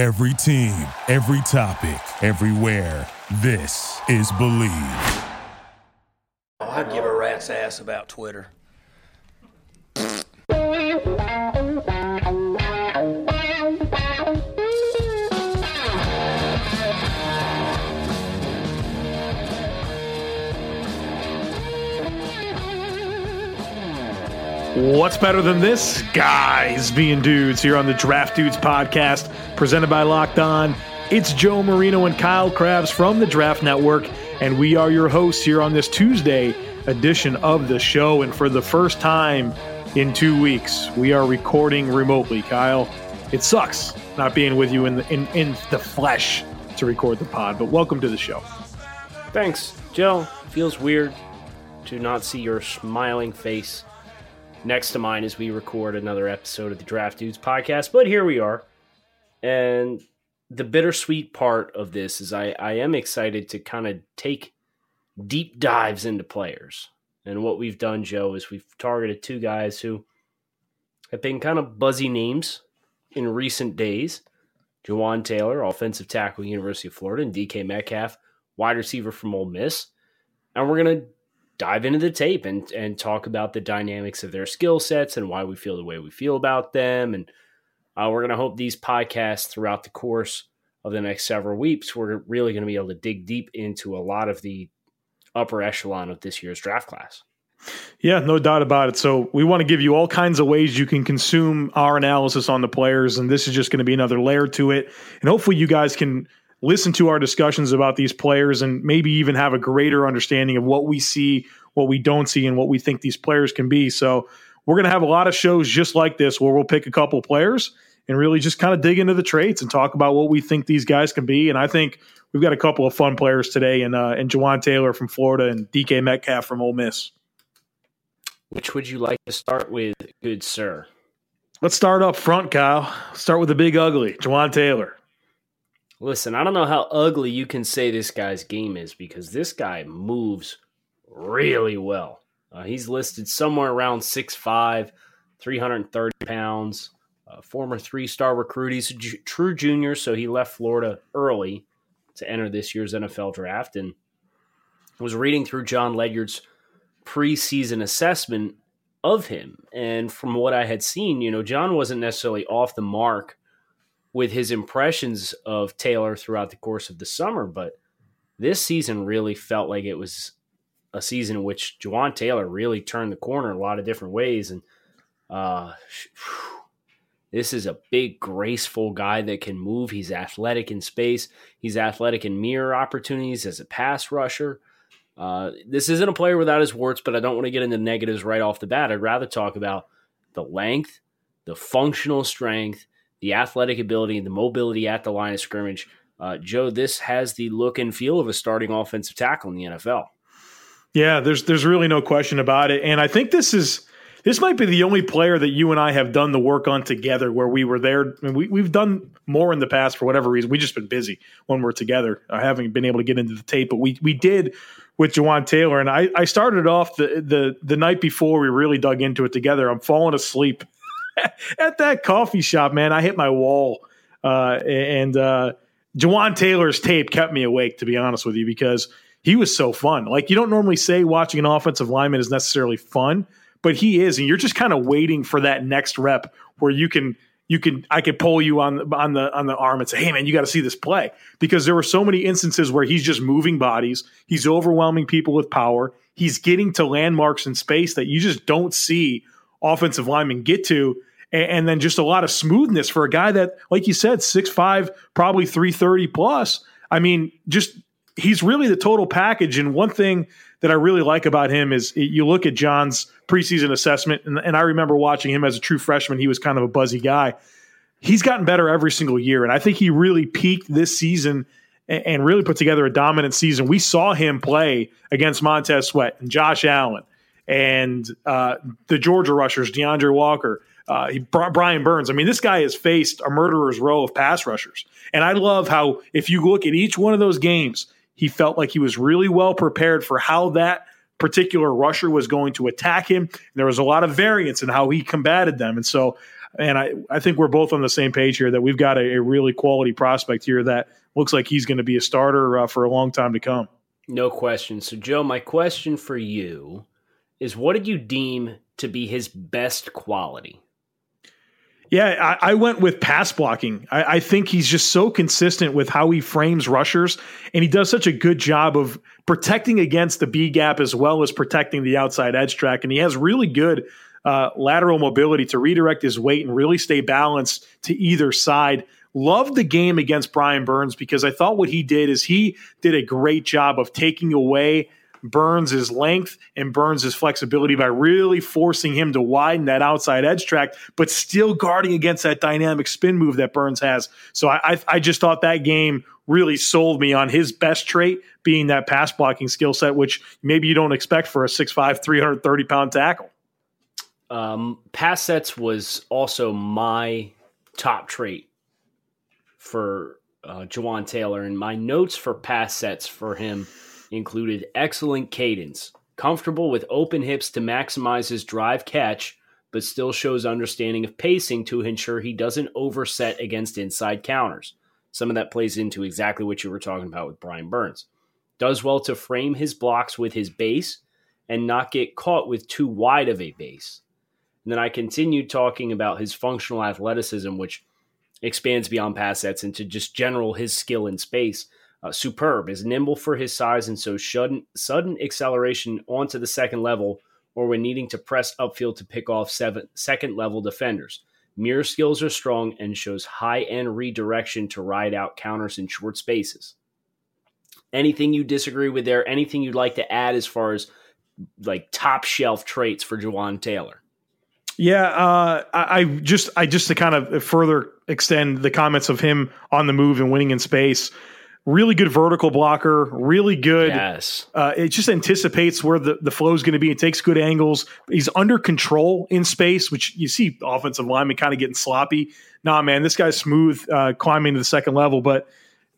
Every team, every topic, everywhere. This is Bleav. I'd give a rat's ass about Twitter. What's better than this? Guys being dudes here on the Draft Dudes podcast, presented by Locked On. It's Joe Marino and Kyle Crabbs from the Draft Network, and we are your hosts here on this Tuesday edition of the show. And for the first time in two weeks, we are recording remotely. Kyle, it sucks not being with you in the, in, in the flesh to record the pod, but welcome to the show. Thanks, Joe. Feels weird to not see your smiling face next to mine as we record another episode of the Draft Dudes podcast. But here we are. And the bittersweet part of this is I, I am excited to kind of take deep dives into players. And what we've done, Joe, is we've targeted two guys who have been kind of buzzy names in recent days. Jawaan Taylor, offensive tackle, University of Florida, and DK Metcalf, wide receiver from Ole Miss. And we're going to dive into the tape and and talk about the dynamics of their skill sets and why we feel the way we feel about them. And uh, we're going to hope these podcasts throughout the course of the next several weeks, we're really going to be able to dig deep into a lot of the upper echelon of this year's draft class. Yeah, no doubt about it. So we want to give you all kinds of ways you can consume our analysis on the players, and this is just going to be another layer to it. And hopefully, you guys can listen to our discussions about these players and maybe even have a greater understanding of what we see, what we don't see, and what we think these players can be. So we're going to have a lot of shows just like this where we'll pick a couple players and really just kind of dig into the traits and talk about what we think these guys can be. And I think we've got a couple of fun players today, and uh, and Jawaan Taylor from Florida and DK Metcalf from Ole Miss. Which would you like to start with, good sir? Let's start up front, Kyle. Start with the big ugly, Jawaan Taylor. Listen, I don't know how ugly you can say this guy's game is because this guy moves really well. Uh, he's listed somewhere around 6'5, 330 pounds. Former three star recruit. He's a ju- true junior, so he left Florida early to enter this year's NFL draft. And was reading through Jon Ledyard's preseason assessment of him. And from what I had seen, you know, Jon wasn't necessarily off the mark with his impressions of Taylor throughout the course of the summer, but this season really felt like it was a season in which Jawaan Taylor really turned the corner a lot of different ways. And uh, this is a big, graceful guy that can move. He's athletic in space. He's athletic in mirror opportunities as a pass rusher. Uh, this isn't a player without his warts, but I don't want to get into negatives right off the bat. I'd rather talk about the length, the functional strength, the athletic ability, and the mobility at the line of scrimmage. Uh, Joe, this has the look and feel of a starting offensive tackle in the NFL. Yeah, there's there's really no question about it, and I think this is this might be the only player that you and I have done the work on together where we were there. I mean, we, we've done more in the past for whatever reason. We've just been busy when we're together. I haven't been able to get into the tape, but we we did with Jawaan Taylor, and I, I started off the, the the night before we really dug into it together. I'm falling asleep at that coffee shop, man. I hit my wall, uh, and uh, Jawaan Taylor's tape kept me awake, to be honest with you, because he was so fun. Like you don't normally say watching an offensive lineman is necessarily fun, but he is, and you're just kind of waiting for that next rep where you can you can I could pull you on on the on the arm and say, "Hey man, you got to see this play." Because there were so many instances where he's just moving bodies, he's overwhelming people with power, he's getting to landmarks in space that you just don't see offensive linemen get to. And, then just a lot of smoothness for a guy that, like you said, six five, probably 330 plus. I mean, just he's really the total package. And one thing that I really like about him is you look at Jon's preseason assessment, and, and I remember watching him as a true freshman. He was kind of a buzzy guy. He's gotten better every single year, and I think he really peaked this season and, and really put together a dominant season. We saw him play against Montez Sweat and Josh Allen and uh, the Georgia rushers, D'Andre Walker. Uh, he, Brian Burns. I mean, this guy has faced a murderer's row of pass rushers. And I love how, if you look at each one of those games, he felt like he was really well prepared for how that particular rusher was going to attack him. There was a lot of variance in how he combated them. And so and I, I think we're both on the same page here that we've got a, a really quality prospect here that looks like he's going to be a starter uh, for a long time to come. No question. So, Joe, my question for you is what did you deem to be his best quality? Yeah, I, I, went with pass blocking. I, I, think he's just so consistent with how he frames rushers, and he does such a good job of protecting against the B gap as well as protecting the outside edge track. And he has really good uh, lateral mobility to redirect his weight and really stay balanced to either side. Loved the game against Brian Burns because I thought what he did is he did a great job of taking away Burns' his length and Burns' his flexibility by really forcing him to widen that outside edge track, but still guarding against that dynamic spin move that Burns has. So I, I, I just thought that game really sold me on his best trait being that pass blocking skill set, which maybe you don't expect for a 6'5, 330 pound tackle. Um, pass sets was also my top trait for uh, Jawaan Taylor, and my notes for pass sets for him included excellent cadence, comfortable with open hips to maximize his drive catch, but still shows understanding of pacing to ensure he doesn't overset against inside counters. Some of that plays into exactly what you were talking about with Brian Burns. Does well to frame his blocks with his base and not get caught with too wide of a base. And then I continued talking about his functional athleticism, which expands beyond pass sets into just general his skill in space uh, superb, is nimble for his size, and so sudden, sudden acceleration onto the second level or when needing to press upfield to pick off seven, second level defenders. Mirror skills are strong and shows high end redirection to ride out counters in short spaces. Anything you disagree with there? Anything you'd like to add as far as like top shelf traits for Jawaan Taylor? Yeah, uh, I, I, just I just to kind of further extend the comments of him on the move and winning in space really good vertical blocker, really good. Yes. Uh, it just anticipates where the, the flow is going to be. It takes good angles. He's under control in space, which you see offensive linemen kind of getting sloppy. Nah, man, this guy's smooth uh, climbing to the second level, but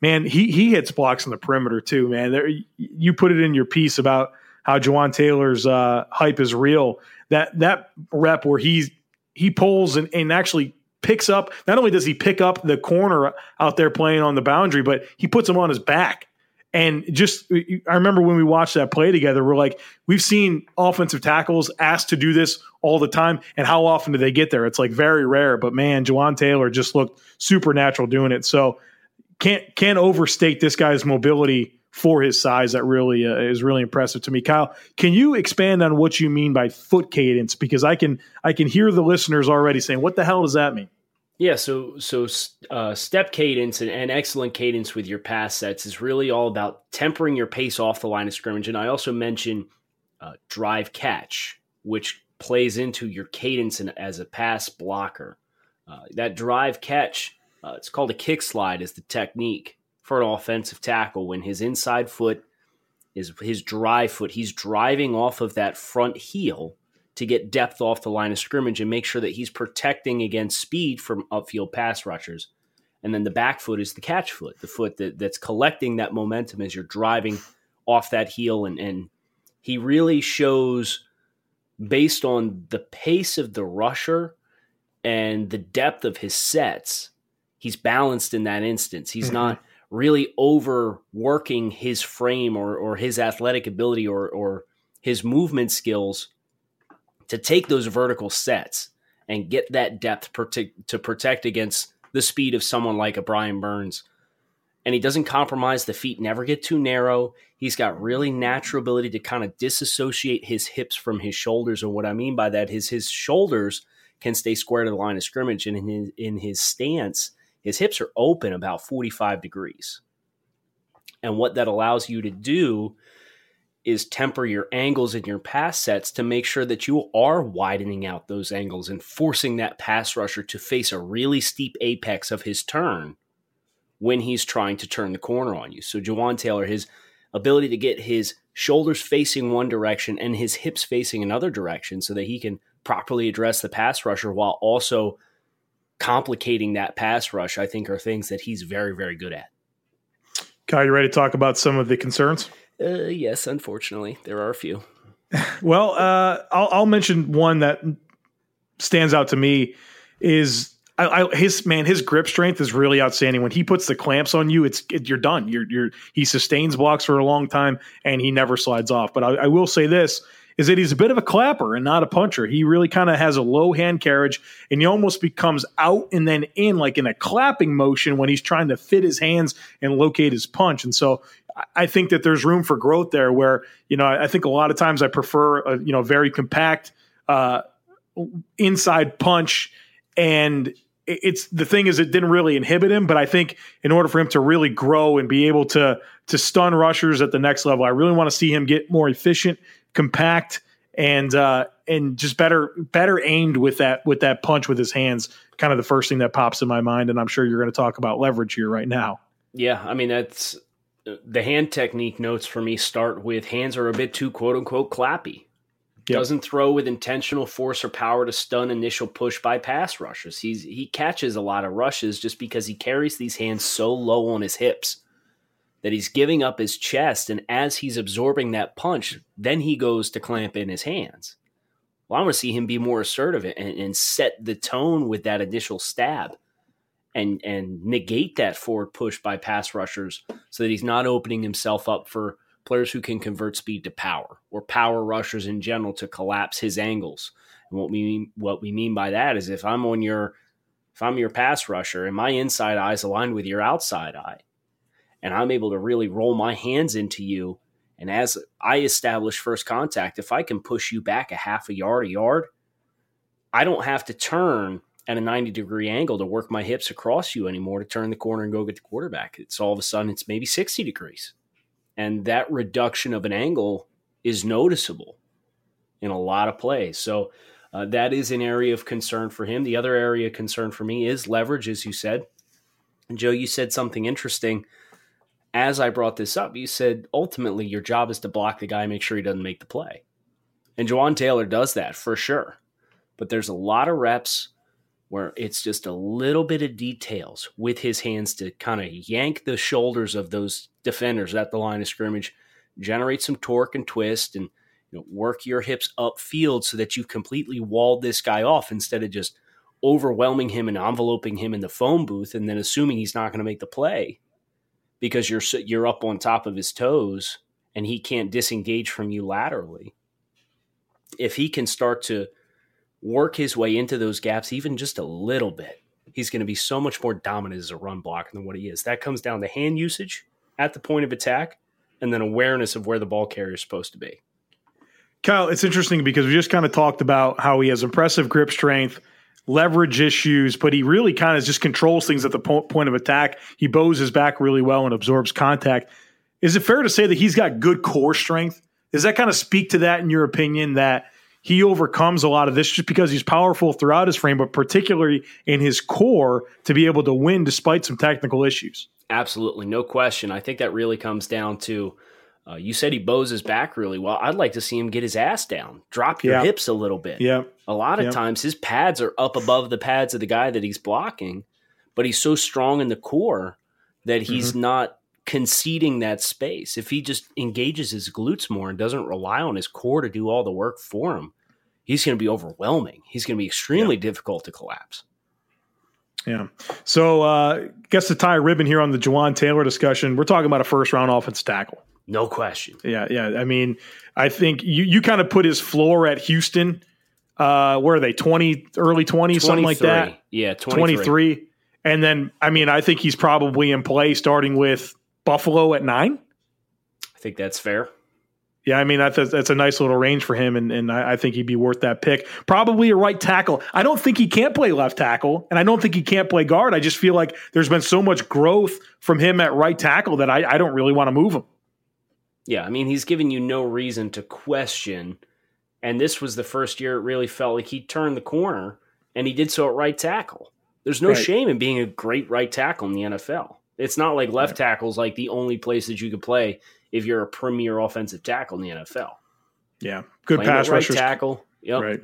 man, he he hits blocks on the perimeter too, man. There, you put it in your piece about how Jawaan Taylor's uh, hype is real. That that rep where he he pulls and, and actually picks up, not only does he pick up the corner out there playing on the boundary, but he puts him on his back. And just, I remember when we watched that play together, we're like, we've seen offensive tackles asked to do this all the time. And how often do they get there? It's like very rare. But man, Jawaan Taylor just looked supernatural doing it. So can't can't overstate this guy's mobility for his size. That really uh, is really impressive to me. Kyle, can you expand on what you mean by foot cadence? Because I can I can hear the listeners already saying, "What the hell does that mean?" Yeah, so so uh, step cadence and, and, excellent cadence with your pass sets is really all about tempering your pace off the line of scrimmage. And I also mentioned uh, drive catch, which plays into your cadence in, as a pass blocker. Uh, that drive catch, uh, it's called a kick slide, is the technique for an offensive tackle when his inside foot is his drive foot. He's driving off of that front heel to get depth off the line of scrimmage and make sure that he's protecting against speed from upfield pass rushers. And then the back foot is the catch foot, the foot that, that's collecting that momentum as you're driving off that heel. And, and he really shows, based on the pace of the rusher and the depth of his sets, he's balanced in that instance. He's mm-hmm. not really overworking his frame or, or his athletic ability or, or his movement skills to take those vertical sets and get that depth to protect against the speed of someone like a Brian Burns. And he doesn't compromise. The feet never get too narrow. He's got really natural ability to kind of disassociate his hips from his shoulders. And what I mean by that is his shoulders can stay square to the line of scrimmage. And in his, in his stance, his hips are open about 45 degrees. And what that allows you to do is temper your angles in your pass sets to make sure that you are widening out those angles and forcing that pass rusher to face a really steep apex of his turn when he's trying to turn the corner on you. So Jawaan Taylor, his ability to get his shoulders facing one direction and his hips facing another direction so that he can properly address the pass rusher while also complicating that pass rush, I think are things that he's very, very good at. Kyle, you ready to talk about some of the concerns? Uh, yes, unfortunately, there are a few. well, uh, I'll, I'll mention one that stands out to me is I, I, his man, his grip strength is really outstanding. When he puts the clamps on you, it's it, you're done. You're you're he sustains blocks for a long time and he never slides off. But I, I will say this is that he's a bit of a clapper and not a puncher. He really kind of has a low hand carriage and he almost becomes out and then in like in a clapping motion when he's trying to fit his hands and locate his punch. And so I think that there's room for growth there where, you know, I think a lot of times I prefer a, you know, very compact uh, inside punch and it's the thing is it didn't really inhibit him, but I think in order for him to really grow and be able to to stun rushers at the next level, I really want to see him get more efficient, compact, and uh, and just better better aimed with that with that punch with his hands. Kind of the first thing that pops in my mind, and I'm sure you're going to talk about leverage here right now. Yeah, I mean that's the hand technique notes for me start with hands are a bit too quote unquote clappy. Yep. Doesn't throw with intentional force or power to stun initial push by pass rushers. He's he catches a lot of rushes just because he carries these hands so low on his hips that he's giving up his chest, and as he's absorbing that punch, then he goes to clamp in his hands. Well, I want to see him be more assertive and, and set the tone with that initial stab and and negate that forward push by pass rushers so that he's not opening himself up for players who can convert speed to power or power rushers in general to collapse his angles. And what we mean, what we mean by that is if I'm on your if I'm your pass rusher and my inside eye is aligned with your outside eye, and I'm able to really roll my hands into you, and as I establish first contact, if I can push you back a half a yard, a yard, I don't have to turn at a 90 degree angle to work my hips across you anymore to turn the corner and go get the quarterback. It's all of a sudden it's maybe 60 degrees. And that reduction of an angle is noticeable in a lot of plays. So uh, that is an area of concern for him. The other area of concern for me is leverage, as you said. And Joe, you said something interesting. As I brought this up, you said ultimately your job is to block the guy, make sure he doesn't make the play. And Jawaan Taylor does that for sure. But there's a lot of reps where it's just a little bit of details with his hands to kind of yank the shoulders of those defenders at the line of scrimmage, generate some torque and twist, and you know, work your hips upfield so that you've completely walled this guy off instead of just overwhelming him and enveloping him in the phone booth and then assuming he's not going to make the play because you're you're up on top of his toes and he can't disengage from you laterally. If he can start to work his way into those gaps even just a little bit, he's going to be so much more dominant as a run blocker than what he is. That comes down to hand usage at the point of attack and then awareness of where the ball carrier is supposed to be. Kyle, it's interesting because we just kind of talked about how he has impressive grip strength, leverage issues, but he really kind of just controls things at the po- point of attack. He bows his back really well and absorbs contact. Is it fair to say that he's got good core strength? Does that kind of speak to that in your opinion that he overcomes a lot of this just because he's powerful throughout his frame, but particularly in his core to be able to win despite some technical issues. Absolutely, no question. I think that really comes down to uh, you said he bows his back really well. I'd like to see him get his ass down, drop your yeah. hips a little bit. Yeah. A lot of yeah. times his pads are up above the pads of the guy that he's blocking, but he's so strong in the core that he's mm-hmm. not conceding that space. If he just engages his glutes more and doesn't rely on his core to do all the work for him, he's going to be overwhelming. He's going to be extremely yeah. difficult to collapse. Yeah. So, uh, guess to tie a ribbon here on the Jawaan Taylor discussion, we're talking about a first round offense tackle. No question. Yeah. Yeah. I mean, I think you, you kind of put his floor at Houston. Uh, where are they? 20, early 20s, something like that? Yeah. 23. 23. And then, I mean, I think he's probably in play starting with Buffalo at nine. I think that's fair. Yeah, I mean that's a, that's a nice little range for him, and, and I, I, think he'd be worth that pick. Probably a right tackle. I don't think he can't play left tackle, and I don't think he can't play guard. I just feel like there's been so much growth from him at right tackle that I, I don't really want to move him. Yeah, I mean he's given you no reason to question, and this was the first year it really felt like he turned the corner, and he did so at right tackle. There's no right. shame in being a great right tackle in the NFL. It's not like left tackle's like the only place that you could play if you're a premier offensive tackle in the NFL. Yeah, good Playing pass right rushers. Tackle, yep. right.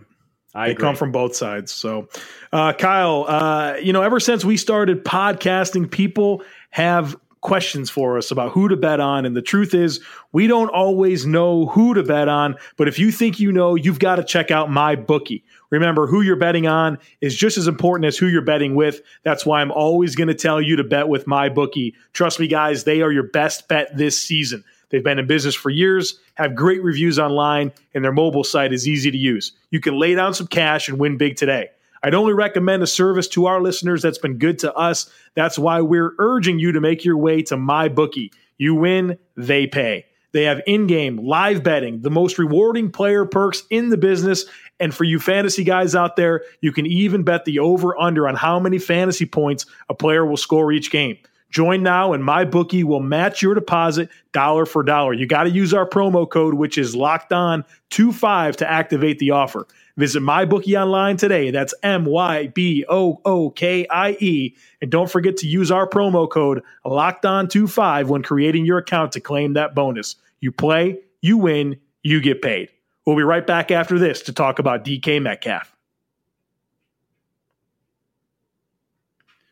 I they agree. come from both sides. So, uh, Kyle, uh, you know, ever since we started podcasting, people have questions for us about who to bet on. And the truth is, we don't always know who to bet on. But if you think you know, you've got to check out my bookie. Remember, who you're betting on is just as important as who you're betting with. That's why I'm always going to tell you to bet with my bookie. Trust me, guys, they are your best bet this season. They've been in business for years, have great reviews online, and their mobile site is easy to use. You can lay down some cash and win big today. I'd only recommend a service to our listeners that's been good to us. That's why we're urging you to make your way to my bookie. You win, they pay. They have in game live betting, the most rewarding player perks in the business. And for you fantasy guys out there, you can even bet the over under on how many fantasy points a player will score each game. Join now, and my bookie will match your deposit dollar for dollar. You got to use our promo code, which is locked on 25 to activate the offer. Visit MyBookie online today. That's M Y B O O K I E. And don't forget to use our promo code locked on 25 when creating your account to claim that bonus. You play, you win, you get paid. We'll be right back after this to talk about DK Metcalf.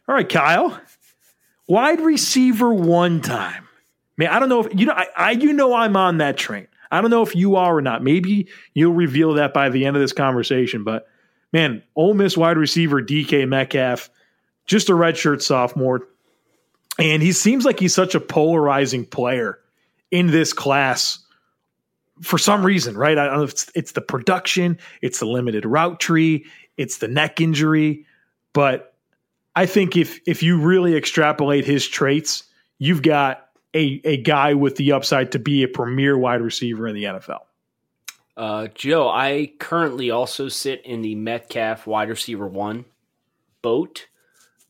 All right, Kyle. Wide receiver one time. Man, I don't know if you know I, I you know I'm on that train. I don't know if you are or not. Maybe you'll reveal that by the end of this conversation. But man, Ole Miss wide receiver DK Metcalf, just a redshirt sophomore, and he seems like he's such a polarizing player in this class for some reason, right? I don't know if it's, it's the production, it's the limited route tree, it's the neck injury, but I think if if you really extrapolate his traits, you've got a, a guy with the upside to be a premier wide receiver in the NFL. Uh, Joe, I currently also sit in the Metcalf wide receiver one boat.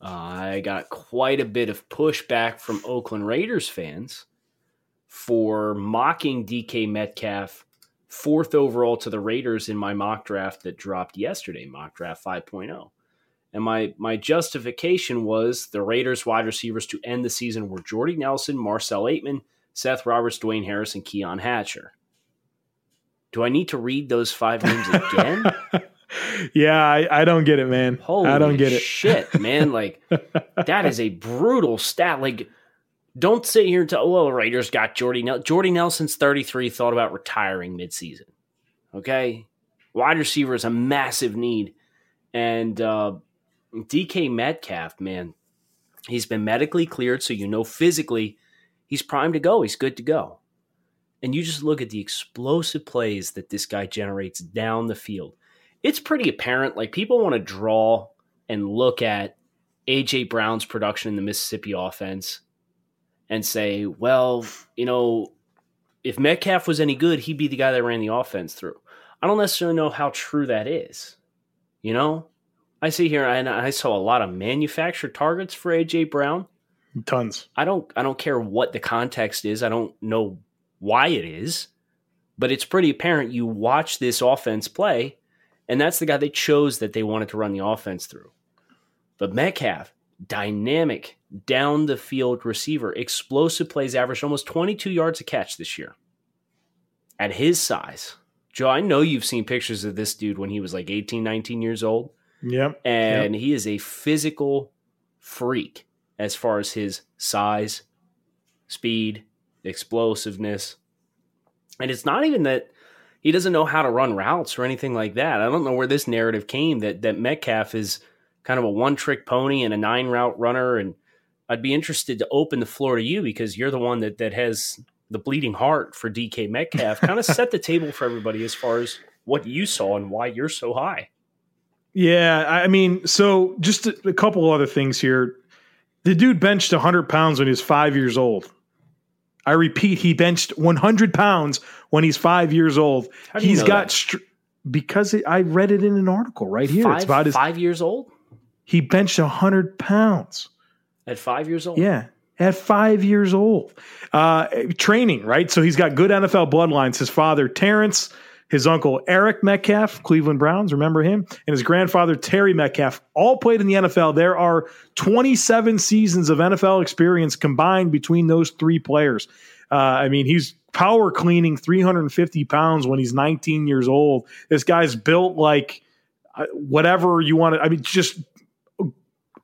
Uh, I got quite a bit of pushback from Oakland Raiders fans for mocking DK Metcalf fourth overall to the Raiders in my mock draft that dropped yesterday, mock draft 5.0. And my my justification was the Raiders wide receivers to end the season were Jordy Nelson, Marcel Ateman, Seth Roberts, Dwayne Harris, and Keon Hatcher. Do I need to read those five names again? yeah, I, I, don't get it, man. Holy I don't get it. Shit, man. Like that is a brutal stat. Like, don't sit here and tell, well, Raiders got Jordy Nelson. Jordy Nelson's 33, thought about retiring midseason. Okay. Wide receiver is a massive need. And uh, DK Metcalf, man, he's been medically cleared, so you know physically he's primed to go. He's good to go. And you just look at the explosive plays that this guy generates down the field. It's pretty apparent. Like people want to draw and look at AJ Brown's production in the Mississippi offense and say, well, you know, if Metcalf was any good, he'd be the guy that ran the offense through. I don't necessarily know how true that is. You know, I see here, and I saw a lot of manufactured targets for AJ Brown. Tons. I don't. I don't care what the context is. I don't know why it is, but it's pretty apparent. You watch this offense play, and that's the guy they chose that they wanted to run the offense through. But Metcalf, dynamic, down the field receiver, explosive plays, averaged almost 22 yards a catch this year. At his size, Joe, I know you've seen pictures of this dude when he was like 18, 19 years old. Yep. And yep. he is a physical freak as far as his size, speed, explosiveness. And it's not even that he doesn't know how to run routes or anything like that. I don't know where this narrative came that that Metcalf is kind of a one trick pony and a nine route runner. And I'd be interested to open the floor to you because you're the one that that has the bleeding heart for DK Metcalf. kind of set the table for everybody as far as what you saw and why you're so high. Yeah, I mean, so just a, a couple other things here. The dude benched 100 pounds when he was five years old. I repeat, he benched 100 pounds when he's five years old. He's got str- because it, I read it in an article right here. Five, it's about his five years old. He benched 100 pounds at five years old. Yeah, at five years old. Uh, training, right? So he's got good NFL bloodlines. His father, Terrence his uncle Eric Metcalf, Cleveland Browns, remember him, and his grandfather Terry Metcalf all played in the NFL. There are 27 seasons of NFL experience combined between those three players. Uh, I mean, he's power cleaning 350 pounds when he's 19 years old. This guy's built like uh, whatever you want to. I mean, just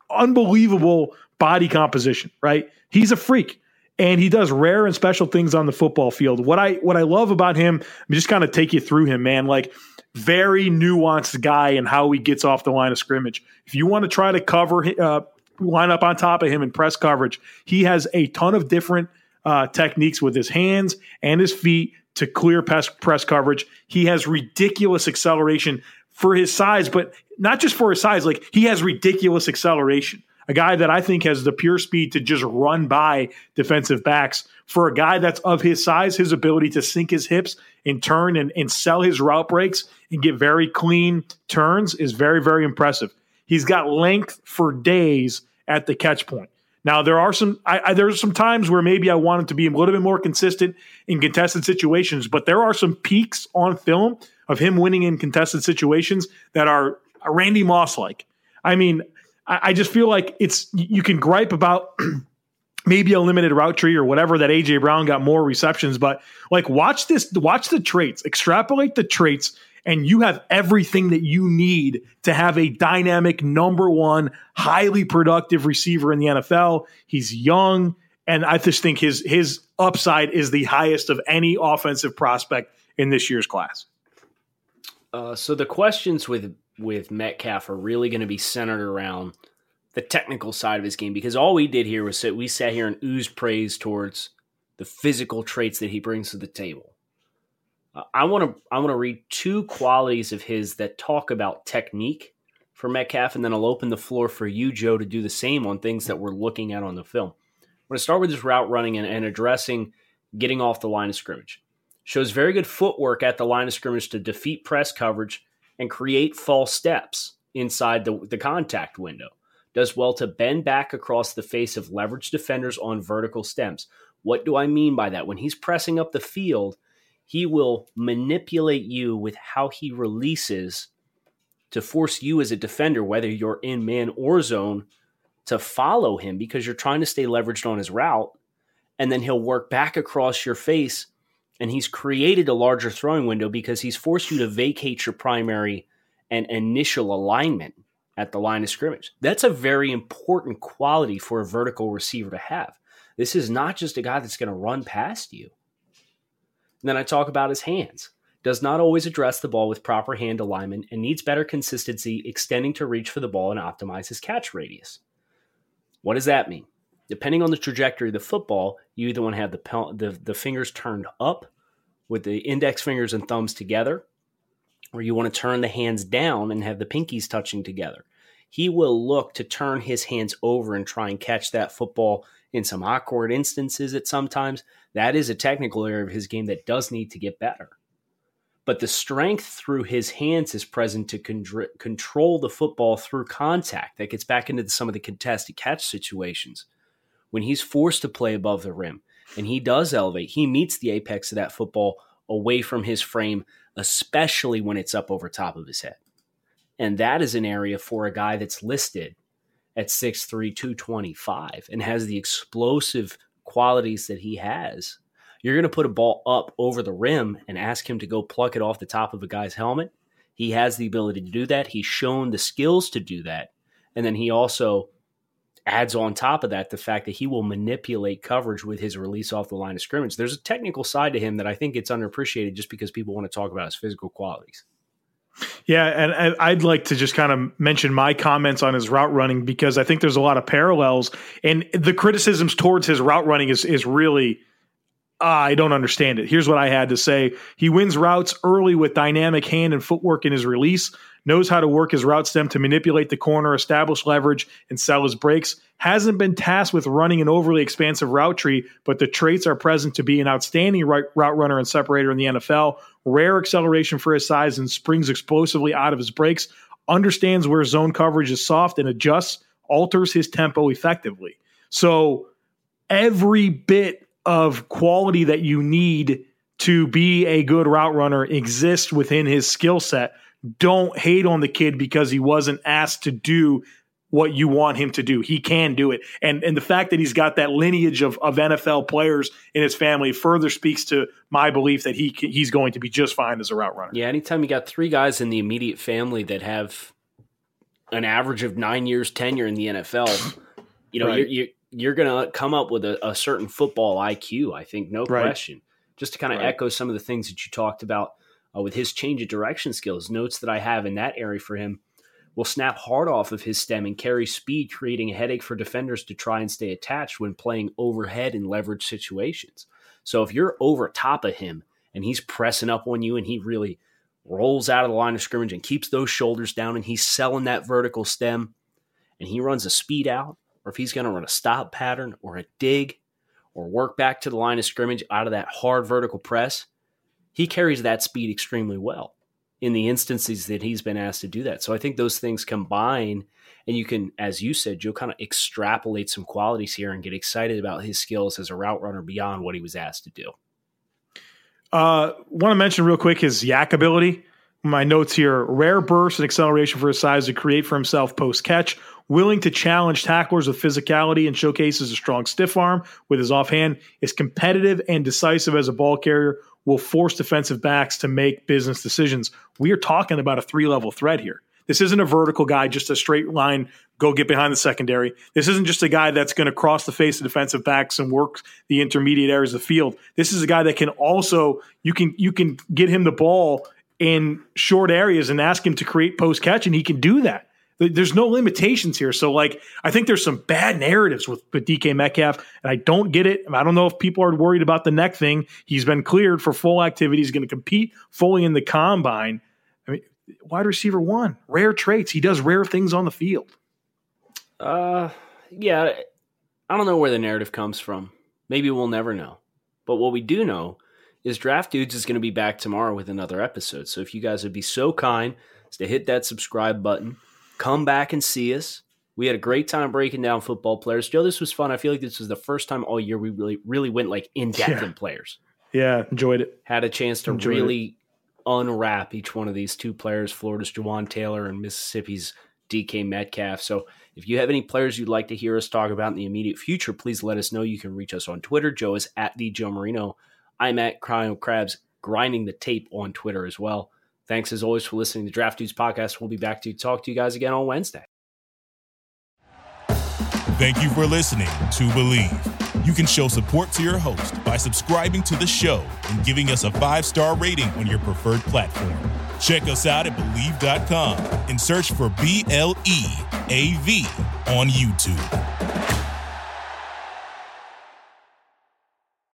unbelievable body composition, right? He's a freak. And he does rare and special things on the football field. What I what I love about him, I'm just kind of take you through him, man. Like very nuanced guy and how he gets off the line of scrimmage. If you want to try to cover uh, line up on top of him in press coverage, he has a ton of different uh, techniques with his hands and his feet to clear press, press coverage. He has ridiculous acceleration for his size, but not just for his size. Like he has ridiculous acceleration. A guy that I think has the pure speed to just run by defensive backs. For a guy that's of his size, his ability to sink his hips and turn and, and sell his route breaks and get very clean turns is very, very impressive. He's got length for days at the catch point. Now there are some I, I, some times where maybe I want him to be a little bit more consistent in contested situations, but there are some peaks on film of him winning in contested situations that are Randy Moss like. I mean, I, I just feel like it's you can gripe about maybe a limited route tree or whatever that AJ Brown got more receptions, but like watch this, watch the traits, extrapolate the traits and you have everything that you need to have a dynamic number one, highly productive receiver in the NFL. He's young, and I just think his his upside is the highest of any offensive prospect in this year's class. Uh, so the questions with with Metcalf are really going to be centered around the technical side of his game because all we did here was that we sat here and ooze praise towards the physical traits that he brings to the table. Uh, I want to I want to read two qualities of his that talk about technique for Metcalf, and then I'll open the floor for you, Joe, to do the same on things that we're looking at on the film. I'm going to start with his route running and, and addressing getting off the line of scrimmage. Shows very good footwork at the line of scrimmage to defeat press coverage and create false steps inside the, the contact window. Does well to bend back across the face of leverage defenders on vertical stems. What do I mean by that? When he's pressing up the field, he will manipulate you with how he releases to force you as a defender, whether you're in man or zone, to follow him because you're trying to stay leveraged on his route. And then he'll work back across your face. And he's created a larger throwing window because he's forced you to vacate your primary and initial alignment at the line of scrimmage. That's a very important quality for a vertical receiver to have. This is not just a guy that's going to run past you. And then I talk about his hands. Does not always address the ball with proper hand alignment and needs better consistency extending to reach for the ball and optimize his catch radius. What does that mean? Depending on the trajectory of the football, you either want to have the, the, the fingers turned up with the index fingers and thumbs together, or you want to turn the hands down and have the pinkies touching together. He will look to turn his hands over and try and catch that football in some awkward instances at sometimes. That is a technical area of his game that does need to get better. But the strength through his hands is present to con- control the football through contact. That gets back into some of the contested catch situations. When he's forced to play above the rim and he does elevate, he meets the apex of that football away from his frame, especially when it's up over top of his head. And that is an area for a guy that's listed at 6'3, 225 and has the explosive qualities that he has. You're going to put a ball up over the rim and ask him to go pluck it off the top of a guy's helmet. He has the ability to do that. He's shown the skills to do that. And then he also adds on top of that the fact that he will manipulate coverage with his release off the line of scrimmage. There's a technical side to him that I think gets underappreciated just because people want to talk about his physical qualities. Yeah, and I'd like to just kind of mention my comments on his route running because I think there's a lot of parallels, and the criticisms towards his route running is is really I don't understand it. Here's what I had to say: He wins routes early with dynamic hand and footwork in his release knows how to work his route stem to manipulate the corner, establish leverage, and sell his breaks. Hasn't been tasked with running an overly expansive route tree, but the traits are present to be an outstanding route runner and separator in the NFL. Rare acceleration for his size and springs explosively out of his breaks. Understands where zone coverage is soft and adjusts, alters his tempo effectively. So every bit of quality that you need to be a good route runner exists within his skill set don't hate on the kid because he wasn't asked to do what you want him to do. He can do it. And and the fact that he's got that lineage of, of NFL players in his family further speaks to my belief that he he's going to be just fine as a route runner. Yeah, anytime you got three guys in the immediate family that have an average of 9 years tenure in the NFL, you know, right. you're, you're you're going to come up with a, a, certain football IQ. I think, no right. question. Just to kind of right. echo some of the things that you talked about uh, with his change of direction skills, notes that I have in that area for him will snap hard off of his stem and carry speed, creating a headache for defenders to try and stay attached when playing overhead in leverage situations. So if you're over top of him and he's pressing up on you and he really rolls out of the line of scrimmage and keeps those shoulders down and he's selling that vertical stem and he runs a speed out, or if he's going to run a stop pattern or a dig or work back to the line of scrimmage out of that hard vertical press, he carries that speed extremely well in the instances that he's been asked to do that. So I think those things combine, and you can, as you said, you'll kind of extrapolate some qualities here and get excited about his skills as a route runner beyond what he was asked to do. Uh, Want to mention real quick his YAC ability. My notes here: rare burst and acceleration for his size to create for himself post catch. Willing to challenge tacklers with physicality and showcases a strong stiff arm with his offhand. Is competitive and decisive as a ball carrier will force defensive backs to make business decisions. We are talking about a three level threat here. This isn't a vertical guy, just a straight line, go get behind the secondary. This isn't just a guy that's going to cross the face of defensive backs and work the intermediate areas of the field. This is a guy that can also you can you can get him the ball in short areas and ask him to create post catch, and he can do that. There's no limitations here. So, like, I think there's some bad narratives with, with DK Metcalf, and I don't get it. I don't know if people are worried about the neck thing. He's been cleared for full activity. He's going to compete fully in the combine. I mean, wide receiver one, rare traits. He does rare things on the field. Uh, yeah. I don't know where the narrative comes from. Maybe we'll never know. But what we do know is Draft Dudes is going to be back tomorrow with another episode. So if you guys would be so kind as to hit that subscribe button Come back and see us. We had a great time breaking down football players. Joe, this was fun. I feel like this was the first time all year we really, really went like in depth yeah. in players. Yeah, enjoyed it. Had a chance to enjoyed really it. unwrap each one of these two players Florida's Jawaan Taylor and Mississippi's DK Metcalf. So if you have any players you'd like to hear us talk about in the immediate future, please let us know. You can reach us on Twitter. Joe is at the Joe Marino. I'm at Cryo Crabs, grinding the tape on Twitter as well. Thanks as always for listening to Draft Dudes Podcast. We'll be back to talk to you guys again on Wednesday. Thank you for listening to Bleav. You can show support to your host by subscribing to the show and giving us a five star rating on your preferred platform. Check us out at Bleav.com and search for B L E A V on YouTube.